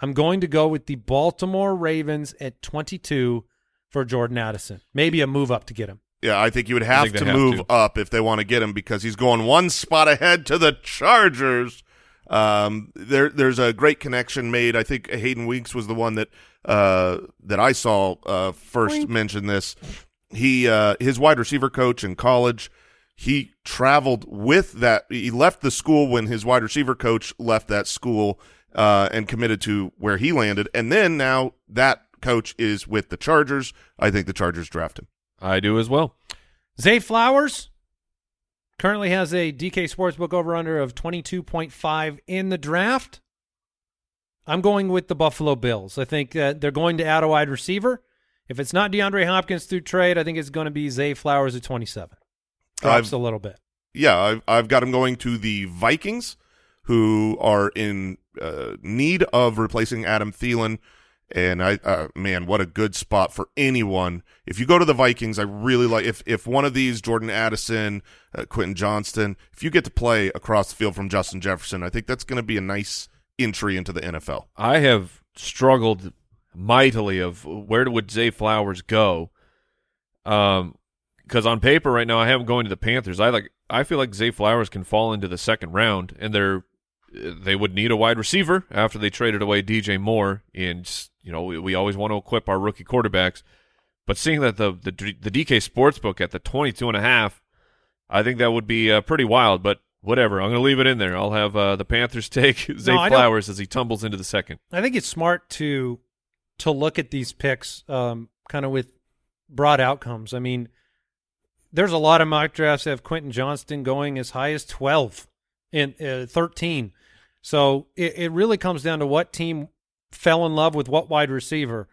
Speaker 1: I'm going to go with the Baltimore Ravens at 22 for Jordan Addison. Maybe a move up to get him.
Speaker 2: Yeah, I think you would have
Speaker 3: think
Speaker 2: to
Speaker 3: have
Speaker 2: move
Speaker 3: to.
Speaker 2: up if they want to get him because he's going one spot ahead to the Chargers. Um, there, there's a great connection made. I think Hayden Winks was the one that uh, that I saw uh, first mention this. He uh, his wide receiver coach in college. He traveled with that. He left the school when his wide receiver coach left that school uh, and committed to where he landed. And then now that coach is with the Chargers. I think the Chargers draft him.
Speaker 3: I do as well.
Speaker 1: Zay Flowers currently has a DK Sportsbook over under of 22.5 in the draft. I'm going with the Buffalo Bills. I think that they're going to add a wide receiver. If it's not DeAndre Hopkins through trade, I think it's going to be Zay Flowers at 27. Drops
Speaker 2: I've-
Speaker 1: a little bit.
Speaker 2: yeah, I've, I've got him going to the Vikings, who are in uh, need of replacing Adam Thielen. And I, uh, man, what a good spot for anyone. If you go to the Vikings, I really like if if one of these, Jordan Addison, uh, Quentin Johnston, if you get to play across the field from Justin Jefferson, I think that's going to be a nice entry into the NFL.
Speaker 3: I have struggled mightily of where would Zay Flowers go. Um, because on paper right now I have him going to the Panthers. I like I feel like Zay Flowers can fall into the second round, and they're they would need a wide receiver after they traded away DJ Moore. And you know we, we always want to equip our rookie quarterbacks, but seeing that the the, the DK Sportsbook at the twenty two and a half, I think that would be uh, pretty wild. But whatever, I'm going to leave it in there. I'll have uh, the Panthers [LAUGHS] take Zay
Speaker 1: don't-
Speaker 3: Flowers as he tumbles into the second.
Speaker 1: I think it's smart to to look at these picks um, kind of with broad outcomes. I mean, there's a lot of mock drafts that have Quentin Johnston going as high as 12 and uh, 13. So it, it really comes down to what team fell in love with what wide receiver.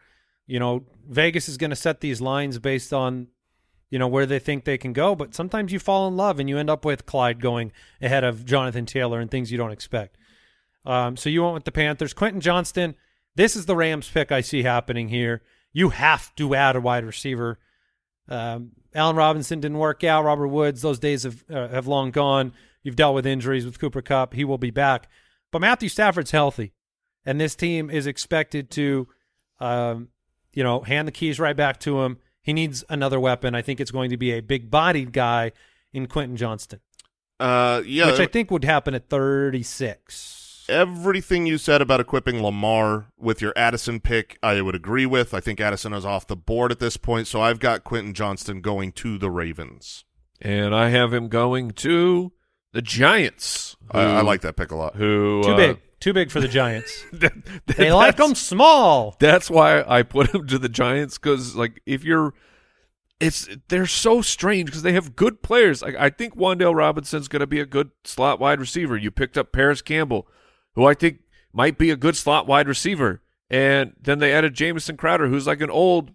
Speaker 1: You know, Vegas is going to set these lines based on you know where they think they can go, but sometimes you fall in love and you end up with Clyde going ahead of Jonathan Taylor and things you don't expect. Um, so you went with the Panthers. Quentin Johnston, this is the Rams pick I see happening here. You have to add a wide receiver. Um, Allen Robinson didn't work out. Robert Woods, those days have uh, have long gone. You've dealt with injuries with Cooper Kupp. He will be back. But Matthew Stafford's healthy, and this team is expected to, um, you know, hand the keys right back to him. He needs another weapon. I think it's going to be a big-bodied guy in Quentin Johnston,
Speaker 2: Uh, yeah,
Speaker 1: which I think would happen at 36.
Speaker 2: everything you said about equipping Lamar with your Addison pick, I would agree with. I think Addison is off the board at this point, so I've got Quentin Johnston going to the Ravens.
Speaker 3: and I have him going to the Giants.
Speaker 2: I, I like that pick a lot.
Speaker 3: Who
Speaker 1: Too
Speaker 3: uh,
Speaker 1: big. Too big for the Giants. [LAUGHS]
Speaker 3: that-
Speaker 1: they like them small.
Speaker 3: That's why I put him to the Giants because, like, if you're it's they're so strange because they have good players. Like I think Wan'Dale Robinson's going to be a good slot wide receiver. You picked up Parris Campbell, who I think might be a good slot wide receiver, and then they added Jamison Crowder, who's like an old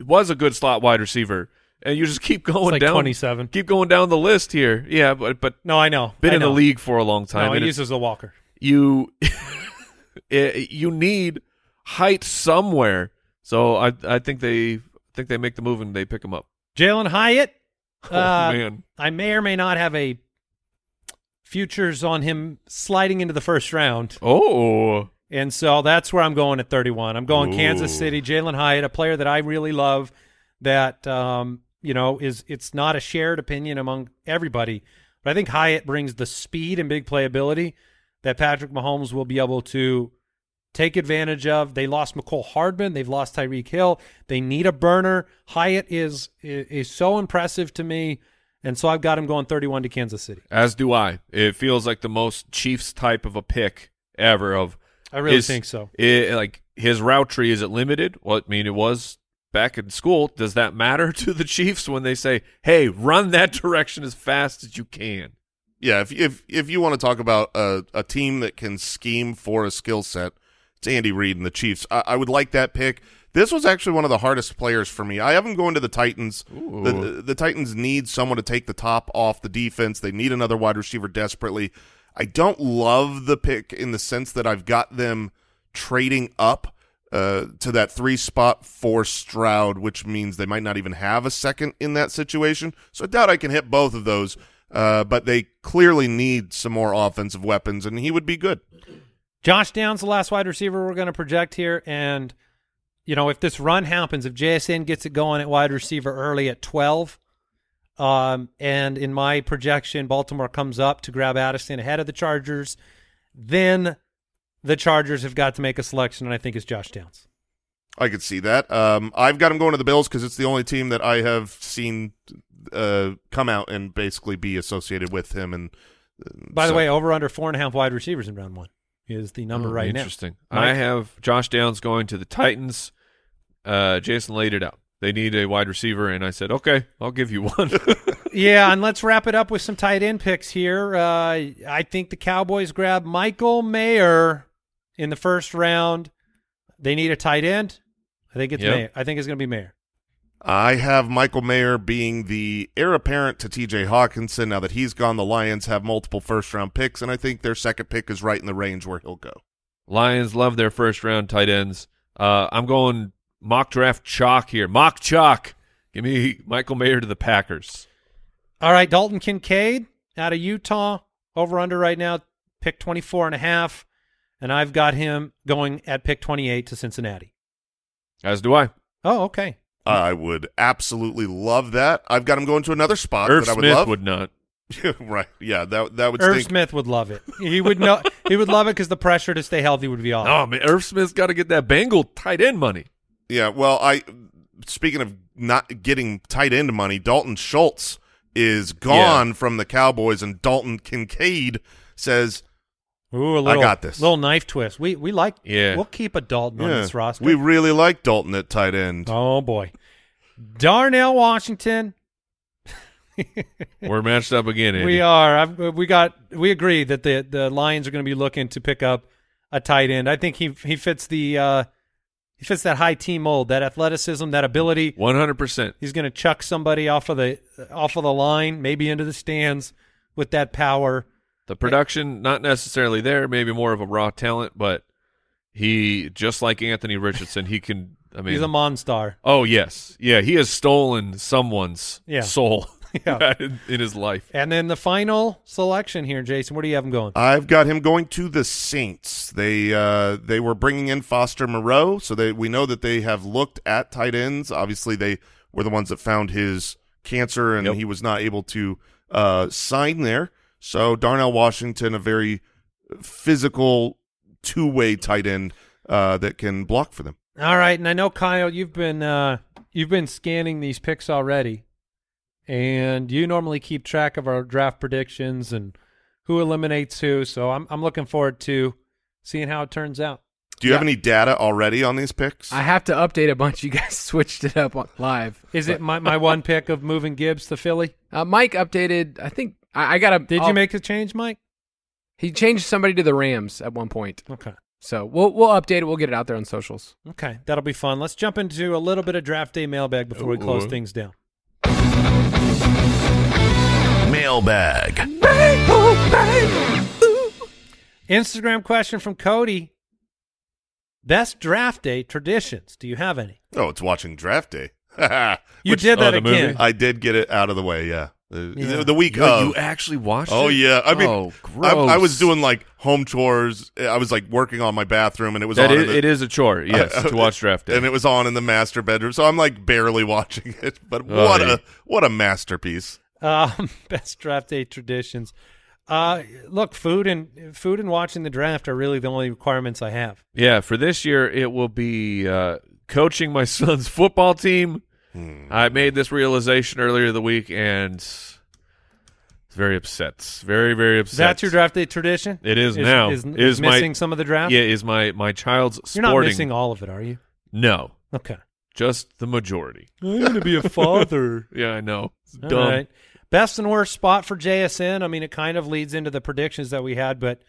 Speaker 3: was a good slot wide receiver, and you just keep [LAUGHS] going
Speaker 1: like
Speaker 3: down
Speaker 1: 27.
Speaker 3: keep going down the list here. Yeah, but but
Speaker 1: No, I know.
Speaker 3: been
Speaker 1: I
Speaker 3: in the league for a long time.
Speaker 1: No, he uses the walker.
Speaker 3: You [LAUGHS] you need height somewhere. So I I think they I think they make the move and they pick him up.
Speaker 1: Jalen Hyatt. [LAUGHS]
Speaker 3: Oh
Speaker 1: uh,
Speaker 3: man,
Speaker 1: I may or may not have a futures on him sliding into the first round.
Speaker 3: oh
Speaker 1: And so that's where I'm going at 31. I'm going Kansas City, Jalen Hyatt, a player that I really love that um, you know, is it's not a shared opinion among everybody. But I think Hyatt brings the speed and big playability that Patrick Mahomes will be able to take advantage of. They lost Mecole Hardman, they've lost Tyreek Hill. They need a burner. Hyatt is is, is so impressive to me. And so I've got him going 31 to Kansas City.
Speaker 3: as do I. It feels like the most Chiefs type of a pick ever. Of
Speaker 1: I really
Speaker 3: is-
Speaker 1: think so.
Speaker 3: It, like his route tree is it limited? Well, I mean it was back in school. Does that matter [LAUGHS] to the Chiefs when they say, "Hey, run that [LAUGHS] direction as fast as you can"?
Speaker 2: Yeah, if if if you want to talk about a, a team that can scheme for a skill set, it's Andy Reid and the Chiefs. I, I would like that pick. This was actually one of the hardest players for me. I have him going to the Titans. The, the Titans need someone to take the top off the defense. They need another wide receiver desperately. I don't love the pick in the sense that I've got them trading up uh, to that three spot for Stroud, which means they might not even have a second in that situation. So I doubt I can hit both of those. Uh, but they clearly need some more offensive weapons, and he would be good.
Speaker 1: Josh Downs, the last wide receiver we're going to project here. And, you know, if this run happens, if JSN gets it going at wide receiver early at 12, um, and in my projection, Baltimore comes up to grab Addison ahead of the Chargers, then the Chargers have got to make a selection, and I think it's Josh Downs.
Speaker 2: I could see that. Um, I've got him going to the Bills because it's the only team that I have seen uh, come out and basically be associated with him. And uh,
Speaker 1: By the
Speaker 2: so-
Speaker 1: way, over under four and a half wide receivers in round one is the number
Speaker 3: Oh,
Speaker 1: right now.
Speaker 3: Interesting. I have Josh Downs going to the Titans. Uh, Jason laid it out. They need a wide receiver, and I said, "Okay, I'll give you one." [LAUGHS]
Speaker 1: yeah, and let's wrap it up with some tight end picks here. Uh, I think the Cowboys grab Michael Mayer in the first round. They need a tight end. I think it's
Speaker 3: Yep.
Speaker 1: Mayer. I think it's going to be Mayer.
Speaker 2: I have Michael Mayer being the heir apparent to T.J. Hockenson. Now that he's gone, the Lions have multiple first round picks, and I think their second pick is right in the range where he'll go.
Speaker 3: Lions love their first round tight ends. Uh, I'm going mock draft chalk here. Mock chalk. Give me Michael Mayer to the Packers.
Speaker 1: All right, Dalton Kincaid out of Utah, over under right now, pick 24 and a half, and I've got him going at pick 28 to Cincinnati.
Speaker 3: As do I.
Speaker 1: Oh, okay.
Speaker 2: I would absolutely love that. I've got him going to another spot
Speaker 3: Irv
Speaker 2: that I would
Speaker 3: Smith
Speaker 2: love.
Speaker 3: would not. [LAUGHS]
Speaker 2: right? Yeah, that that would
Speaker 1: Irv
Speaker 2: stink.
Speaker 1: Smith would love it. He would know. he would love it because the pressure to stay healthy would be off.
Speaker 3: Oh man, Irv Smith's got to get that Bengal tight end money.
Speaker 2: Yeah, well, I speaking of not getting tight end money, Dalton Schultz is gone from the Cowboys, and Dalton Kincaid says,
Speaker 1: Ooh, a little,
Speaker 2: got this.
Speaker 1: Little knife twist. We we like.
Speaker 3: Yeah.
Speaker 1: we'll keep a Dalton on this roster.
Speaker 2: we really like Dalton at tight end."
Speaker 1: oh boy, Darnell Washington.
Speaker 3: We're matched up again. Andy.
Speaker 1: We are. I've, we got. We agree that the the Lions are going to be looking to pick up a tight end. I think he he fits the uh, he fits that high team mold, that athleticism, that ability.
Speaker 3: One hundred percent.
Speaker 1: He's going to chuck somebody off of the off of the line, maybe into the stands with that power.
Speaker 3: The production not necessarily there, maybe more of a raw talent, but he just like Anthony Richardson, he can. I mean,
Speaker 1: He's a monstar.
Speaker 3: oh yes, yeah, he has stolen someone's
Speaker 1: Yeah.
Speaker 3: soul [LAUGHS]
Speaker 1: Yeah. [LAUGHS]
Speaker 3: in, in his life.
Speaker 1: And then the final selection here, Jason. Where do you have him going?
Speaker 2: I've got him going to the Saints. They uh, they were bringing in Foster Moreau, so they we know that they have looked at tight ends. Obviously, they were the ones that found his cancer, and
Speaker 3: Yep.
Speaker 2: he was not able to uh, sign there. So Darnell Washington, a very physical two way tight end uh, that can block for them.
Speaker 1: All right, and I know Kyle, you've been uh, you've been scanning these picks already, and you normally keep track of our draft predictions and who eliminates who. So I'm I'm looking forward to seeing how it turns out.
Speaker 2: Do you have any data already on these picks?
Speaker 5: I have to update a bunch. [LAUGHS] You guys switched it up on- live.
Speaker 1: Is it my, my one pick of moving Gibbs to Philly? [LAUGHS]
Speaker 5: Uh, Mike updated. I think I, I got a.
Speaker 1: Did
Speaker 5: I'll-
Speaker 1: you make the change, Mike?
Speaker 5: He changed somebody to the Rams at one point.
Speaker 1: Okay.
Speaker 5: So we'll we'll update it. We'll get it out there on socials.
Speaker 1: Okay, that'll be fun. Let's jump into a little bit of draft day mailbag before we close things down.
Speaker 7: Mailbag.
Speaker 1: Instagram question from Cody. Best draft day traditions. Do you have any?
Speaker 2: oh, it's watching draft day. [LAUGHS]
Speaker 1: You
Speaker 2: Which-
Speaker 1: did that
Speaker 3: oh, the movie?
Speaker 1: again.
Speaker 2: I did get it out of the way. Yeah, the,
Speaker 1: Yeah.
Speaker 2: the, the week
Speaker 3: You,
Speaker 2: of.
Speaker 3: you actually watched
Speaker 2: Oh
Speaker 3: it?
Speaker 2: yeah, I mean,
Speaker 3: oh,
Speaker 2: I, I was doing like home chores. I was like working on my bathroom, and it was
Speaker 3: that.
Speaker 2: on.
Speaker 3: Is,
Speaker 2: the,
Speaker 3: it is a chore, [LAUGHS] yes, to watch draft day.
Speaker 2: and it was on in the master bedroom. So I'm like barely [LAUGHS] watching it, but
Speaker 3: Oh,
Speaker 2: what
Speaker 3: yeah.
Speaker 2: a what a masterpiece.
Speaker 1: Um, [LAUGHS] best draft day traditions. Uh, look, food and food and watching the draft are really the only requirements I have.
Speaker 3: Yeah, for this year, it will be uh, coaching my son's football team.
Speaker 2: Hmm.
Speaker 3: I made this realization earlier the week, and it's very upset. Very, very upset.
Speaker 1: That's your draft day tradition?
Speaker 3: It is now.
Speaker 1: Is,
Speaker 3: Is
Speaker 1: is
Speaker 3: my-
Speaker 1: missing some of the draft?
Speaker 3: Yeah, is my my child's
Speaker 1: You're not missing all of it, are you?
Speaker 3: No,
Speaker 1: Okay.
Speaker 3: just the majority.
Speaker 1: I'm going to be a father. [LAUGHS]
Speaker 3: Yeah, I know. It's
Speaker 1: All
Speaker 3: dumb.
Speaker 1: right. Best and worst spot for JSN. I mean, it kind of leads into the predictions that we had, but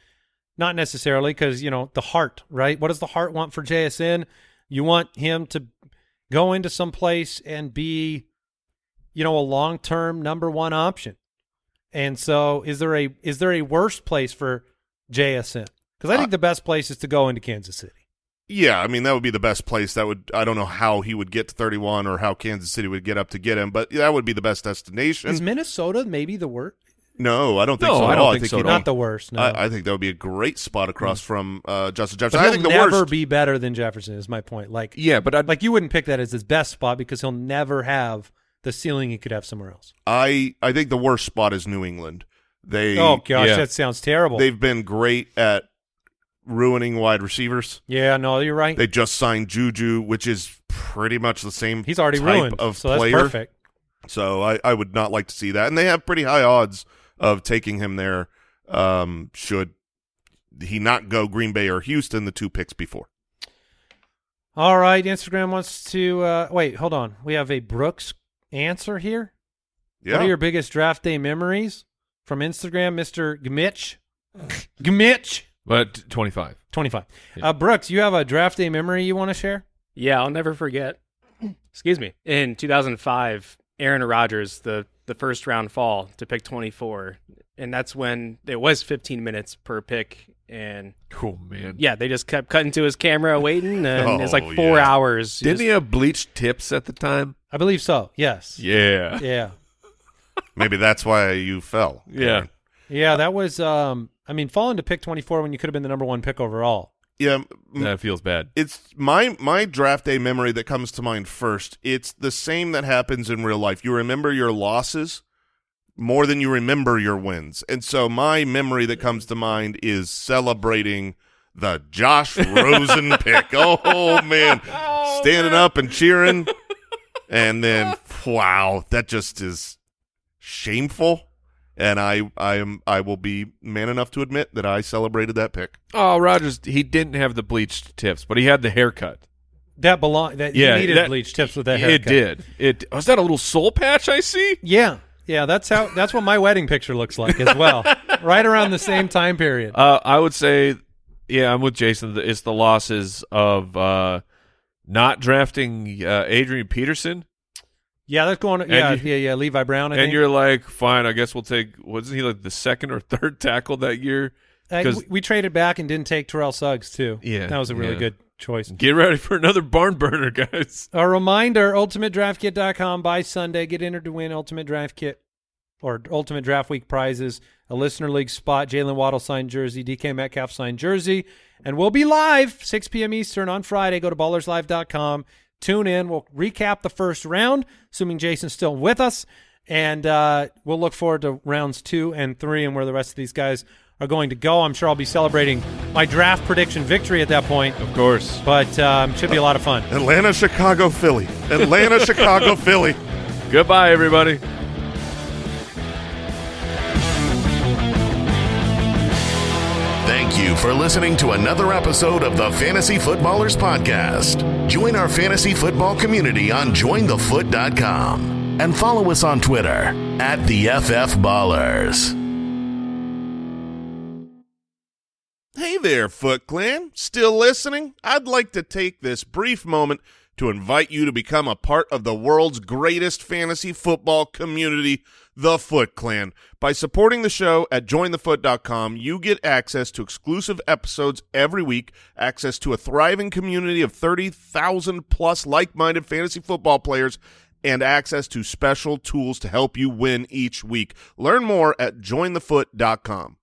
Speaker 1: not necessarily because, you know, the heart, right? What does the heart want for JSN? You want him to go into some place and be, you know, a long term number one option. And so is there a is there a worse place for JSN? Because I think uh, the best place is to go into Kansas City.
Speaker 2: Yeah, I mean that would be the best place. That would I don't know how he would get to 31 or how Kansas City would get up to get him, but that would be the best destination.
Speaker 1: Is Minnesota maybe the worst?
Speaker 2: No, I don't think
Speaker 3: No,
Speaker 2: so.
Speaker 3: I don't
Speaker 2: all.
Speaker 3: think so
Speaker 2: he'd
Speaker 3: at
Speaker 2: be-
Speaker 3: all.
Speaker 1: Not the worst. No.
Speaker 2: I, I think that would be a great spot across from uh, Justin Jefferson.
Speaker 1: but
Speaker 2: I
Speaker 1: he'll
Speaker 2: think the
Speaker 1: never
Speaker 2: worst.
Speaker 1: be better than Jefferson. Is my point. Like,
Speaker 3: Yeah, but I'd,
Speaker 1: like you wouldn't pick that as his best spot because he'll never have the ceiling he could have somewhere else.
Speaker 2: I I think the worst spot is New England. They
Speaker 1: oh gosh,
Speaker 3: yeah.
Speaker 1: that sounds terrible.
Speaker 2: they've been great at ruining wide receivers.
Speaker 1: yeah, no, you're right.
Speaker 2: They just signed Juju, which is pretty much the same.
Speaker 1: He's already
Speaker 2: type
Speaker 1: ruined,
Speaker 2: of
Speaker 1: so that's
Speaker 2: player.
Speaker 1: perfect.
Speaker 2: So I, I would not like to see that, and they have pretty high odds of taking him there. Um, should he not go Green Bay or Houston, the two picks before?
Speaker 1: All right, Instagram wants to uh, wait. Hold on, we have a Brooks answer here.
Speaker 2: Yeah,
Speaker 1: What are your biggest draft day memories from Instagram, Mister Gmitch? Gmitch
Speaker 3: but twenty five.
Speaker 1: twenty five. Uh, Brooks, you have a draft day memory you want to share?
Speaker 8: Yeah, I'll never forget. Excuse me. In 2005, Aaron Rodgers, the the first round fall to pick 24, and that's when it was 15 minutes per pick, and
Speaker 3: Cool man.
Speaker 8: yeah, they just kept cutting to his camera, waiting, and [LAUGHS] it's like four
Speaker 2: yeah.
Speaker 8: hours.
Speaker 3: Didn't
Speaker 8: Just-
Speaker 3: he have bleached tips at the time?
Speaker 1: I believe so. Yes.
Speaker 3: Yeah.
Speaker 1: Yeah.
Speaker 2: maybe that's why you fell.
Speaker 3: Yeah.
Speaker 1: Yeah, that was. Um, I mean, falling to pick twenty four when you could have been the number one pick overall.
Speaker 2: Yeah.
Speaker 3: That feels bad.
Speaker 2: it's my my draft day memory that comes to mind first. It's the same that happens in real life. You remember your losses more than you remember your wins. And so my memory that comes to mind is celebrating the Josh [LAUGHS] Rosen pick. Oh man, [LAUGHS] oh, standing up and cheering. [LAUGHS] And then wow, that just is shameful. And I I am I will be man enough to admit that I celebrated that pick.
Speaker 3: Oh, Rodgers, he didn't have the bleached tips, but he had the haircut.
Speaker 1: That belong. That
Speaker 3: Yeah,
Speaker 1: you needed
Speaker 3: that-
Speaker 1: bleach tips with that haircut.
Speaker 3: it did. It was that a little soul patch I see?
Speaker 1: Yeah, yeah. That's how. That's what my wedding picture looks like as well. [LAUGHS] right around the same time period.
Speaker 3: Uh, I would say, yeah, I'm with Jason. It's the losses of uh, not drafting uh, Adrian Peterson,
Speaker 1: yeah, that's going. Yeah,
Speaker 3: you-
Speaker 1: yeah, yeah. Levi Brown. I
Speaker 3: and
Speaker 1: think.
Speaker 3: you're like, fine, I guess we'll take. Wasn't he like the second or [LAUGHS] third tackle that year?
Speaker 1: Uh,
Speaker 3: 'cause-
Speaker 1: we, we traded back and didn't take Terrell Suggs too.
Speaker 3: Yeah,
Speaker 1: that was a really
Speaker 3: yeah.
Speaker 1: good choice.
Speaker 3: Get ready for another barn burner, guys.
Speaker 1: A reminder: UltimateDraftKit.com by Sunday. Get entered to win Ultimate Draft Kit or Ultimate Draft Week prizes, a Listener League spot, Jaylen Waddle signed jersey, DK Metcalf signed jersey, and we'll be live 6 p.m. Eastern on Friday. Go to BallersLive.com. Tune in. We'll recap the first round, assuming Jason's still with us, and uh, we'll look forward to rounds two and three and where the rest of these guys are going to go. I'm sure I'll be celebrating my draft prediction victory at that point,
Speaker 3: Of course.
Speaker 1: but um, should be a lot of fun.
Speaker 2: Atlanta, Chicago, Philly. Atlanta, [LAUGHS] Chicago, Philly.
Speaker 3: Goodbye, everybody.
Speaker 7: Thank you for listening to another episode of the Fantasy Footballers Podcast. Join our fantasy football community on jointhefoot.com and follow us on Twitter at the FF Ballers.
Speaker 2: Hey there, Foot Clan. Still listening? I'd like to take this brief moment to invite you to become a part of the world's greatest fantasy football community, the Foot Clan. By supporting the show at jointhefoot.com, you get access to exclusive episodes every week, access to a thriving community of 30,000 plus like-minded fantasy football players, and access to special tools to help you win each week. Learn more at jointhefoot.com.